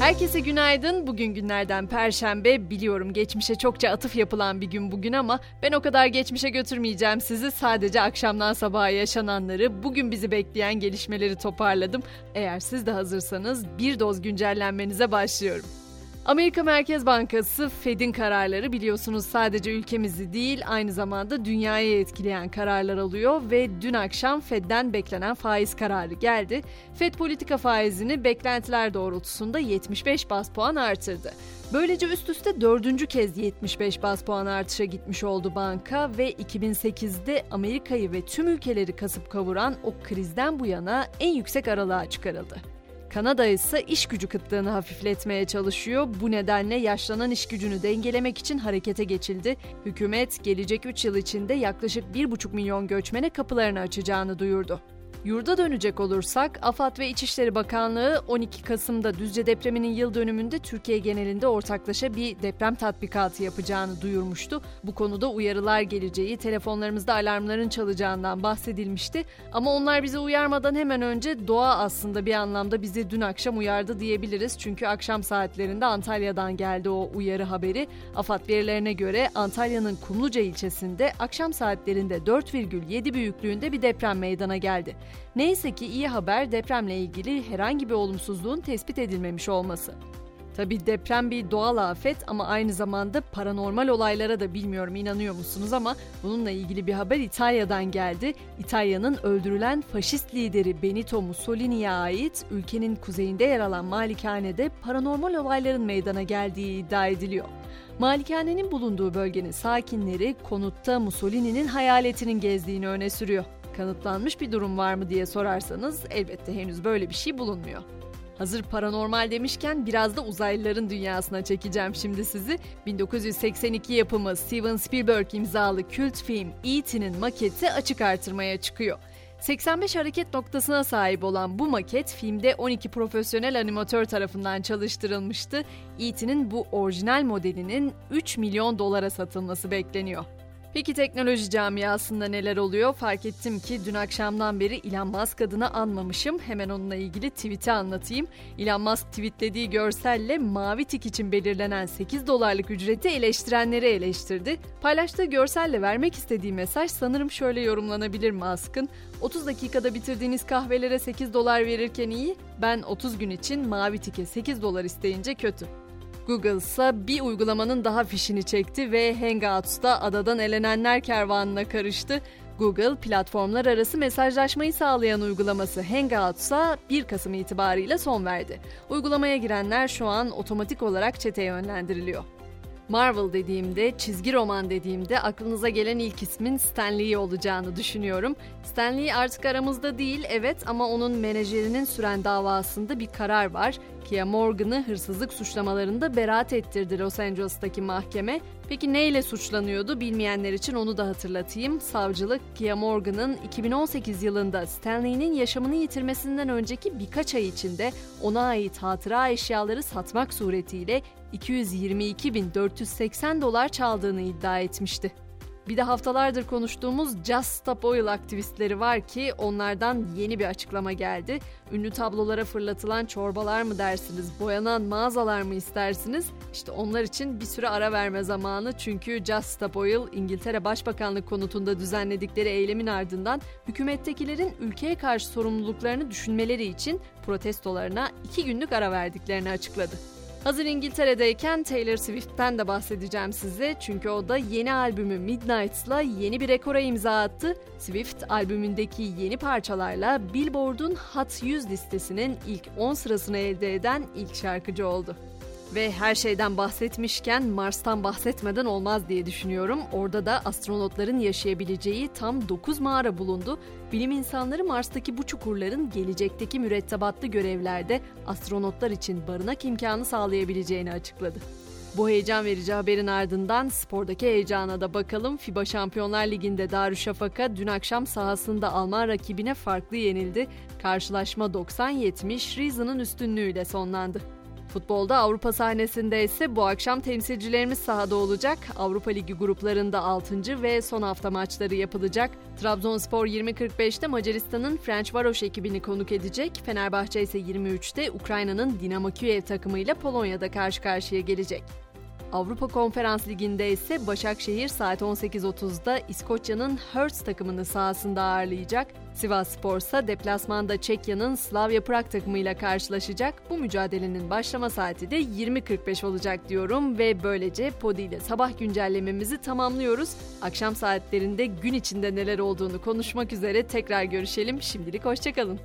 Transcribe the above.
Herkese günaydın. Bugün günlerden perşembe. Biliyorum geçmişe çokça atıf yapılan bir gün bugün ama ben o kadar geçmişe götürmeyeceğim sizi. Sadece akşamdan sabaha yaşananları, bugün bizi bekleyen gelişmeleri toparladım. Eğer siz de hazırsanız bir doz güncellenmenize başlıyorum. Amerika Merkez Bankası Fed'in kararları biliyorsunuz sadece ülkemizi değil aynı zamanda dünyayı etkileyen kararlar alıyor ve dün akşam Fed'den beklenen faiz kararı geldi. Fed politika faizini beklentiler doğrultusunda 75 bas puan artırdı. Böylece üst üste dördüncü kez 75 bas puan artışa gitmiş oldu banka ve 2008'de Amerika'yı ve tüm ülkeleri kasıp kavuran o krizden bu yana en yüksek aralığa çıkarıldı. Kanada ise iş gücü kıtlığını hafifletmeye çalışıyor. Bu nedenle yaşlanan iş gücünü dengelemek için harekete geçildi. Hükümet gelecek 3 yıl içinde yaklaşık 1,5 milyon göçmene kapılarını açacağını duyurdu. Yurda dönecek olursak AFAD ve İçişleri Bakanlığı 12 Kasım'da Düzce depreminin yıl dönümünde Türkiye genelinde ortaklaşa bir deprem tatbikatı yapacağını duyurmuştu. Bu konuda uyarılar geleceği, telefonlarımızda alarmların çalacağından bahsedilmişti. Ama onlar bizi uyarmadan hemen önce doğa aslında bir anlamda bizi dün akşam uyardı diyebiliriz. Çünkü akşam saatlerinde Antalya'dan geldi o uyarı haberi. AFAD verilerine göre Antalya'nın Kumluca ilçesinde akşam saatlerinde 4,7 büyüklüğünde bir deprem meydana geldi. Neyse ki iyi haber depremle ilgili herhangi bir olumsuzluğun tespit edilmemiş olması. Tabi deprem bir doğal afet ama aynı zamanda paranormal olaylara da bilmiyorum inanıyor musunuz ama bununla ilgili bir haber İtalya'dan geldi. İtalya'nın öldürülen faşist lideri Benito Mussolini'ye ait ülkenin kuzeyinde yer alan malikanede paranormal olayların meydana geldiği iddia ediliyor. Malikanenin bulunduğu bölgenin sakinleri konutta Mussolini'nin hayaletinin gezdiğini öne sürüyor kanıtlanmış bir durum var mı diye sorarsanız elbette henüz böyle bir şey bulunmuyor. Hazır paranormal demişken biraz da uzaylıların dünyasına çekeceğim şimdi sizi. 1982 yapımı Steven Spielberg imzalı kült film E.T.'nin maketi açık artırmaya çıkıyor. 85 hareket noktasına sahip olan bu maket filmde 12 profesyonel animatör tarafından çalıştırılmıştı. E.T.'nin bu orijinal modelinin 3 milyon dolara satılması bekleniyor. Peki teknoloji camiasında neler oluyor? Fark ettim ki dün akşamdan beri Elon Musk adını anmamışım. Hemen onunla ilgili tweet'i anlatayım. Elon Musk tweetlediği görselle mavi tik için belirlenen 8 dolarlık ücreti eleştirenleri eleştirdi. Paylaştığı görselle vermek istediği mesaj sanırım şöyle yorumlanabilir Musk'ın. 30 dakikada bitirdiğiniz kahvelere 8 dolar verirken iyi, ben 30 gün için mavi tike 8 dolar isteyince kötü. Google ise bir uygulamanın daha fişini çekti ve Hangouts'ta adadan elenenler kervanına karıştı. Google, platformlar arası mesajlaşmayı sağlayan uygulaması Hangouts'a 1 Kasım itibariyle son verdi. Uygulamaya girenler şu an otomatik olarak çete yönlendiriliyor. Marvel dediğimde, çizgi roman dediğimde aklınıza gelen ilk ismin Stan Lee olacağını düşünüyorum. Stan Lee artık aramızda değil evet ama onun menajerinin süren davasında bir karar var. Kia Morgan'ı hırsızlık suçlamalarında beraat ettirdi Los Angeles'taki mahkeme. Peki neyle suçlanıyordu bilmeyenler için onu da hatırlatayım. Savcılık Kia Morgan'ın 2018 yılında Stanley'nin yaşamını yitirmesinden önceki birkaç ay içinde ona ait hatıra eşyaları satmak suretiyle 222.480 dolar çaldığını iddia etmişti. Bir de haftalardır konuştuğumuz Just Stop Oil aktivistleri var ki onlardan yeni bir açıklama geldi. Ünlü tablolara fırlatılan çorbalar mı dersiniz, boyanan mağazalar mı istersiniz? İşte onlar için bir süre ara verme zamanı çünkü Just Stop Oil İngiltere Başbakanlık konutunda düzenledikleri eylemin ardından hükümettekilerin ülkeye karşı sorumluluklarını düşünmeleri için protestolarına iki günlük ara verdiklerini açıkladı. Hazır İngiltere'deyken Taylor Swift'ten de bahsedeceğim size. Çünkü o da yeni albümü Midnight'la yeni bir rekora imza attı. Swift albümündeki yeni parçalarla Billboard'un Hot 100 listesinin ilk 10 sırasını elde eden ilk şarkıcı oldu. Ve her şeyden bahsetmişken Mars'tan bahsetmeden olmaz diye düşünüyorum. Orada da astronotların yaşayabileceği tam 9 mağara bulundu. Bilim insanları Mars'taki bu çukurların gelecekteki mürettebatlı görevlerde astronotlar için barınak imkanı sağlayabileceğini açıkladı. Bu heyecan verici haberin ardından spordaki heyecana da bakalım. FIBA Şampiyonlar Ligi'nde Darüşşafaka dün akşam sahasında Alman rakibine farklı yenildi. Karşılaşma 90-70 Riesen'ın üstünlüğüyle sonlandı. Futbolda Avrupa sahnesinde ise bu akşam temsilcilerimiz sahada olacak. Avrupa Ligi gruplarında 6. ve son hafta maçları yapılacak. Trabzonspor 20.45'te Macaristan'ın Ferencvaros ekibini konuk edecek. Fenerbahçe ise 23'te Ukrayna'nın Dinamo Kiev takımıyla Polonya'da karşı karşıya gelecek. Avrupa Konferans Ligi'nde ise Başakşehir saat 18.30'da İskoçya'nın Hearts takımını sahasında ağırlayacak. Sivas Spor ise deplasmanda Çekya'nın Slavia Prag takımıyla karşılaşacak. Bu mücadelenin başlama saati de 20.45 olacak diyorum ve böylece Podi ile sabah güncellememizi tamamlıyoruz. Akşam saatlerinde gün içinde neler olduğunu konuşmak üzere tekrar görüşelim. Şimdilik hoşçakalın.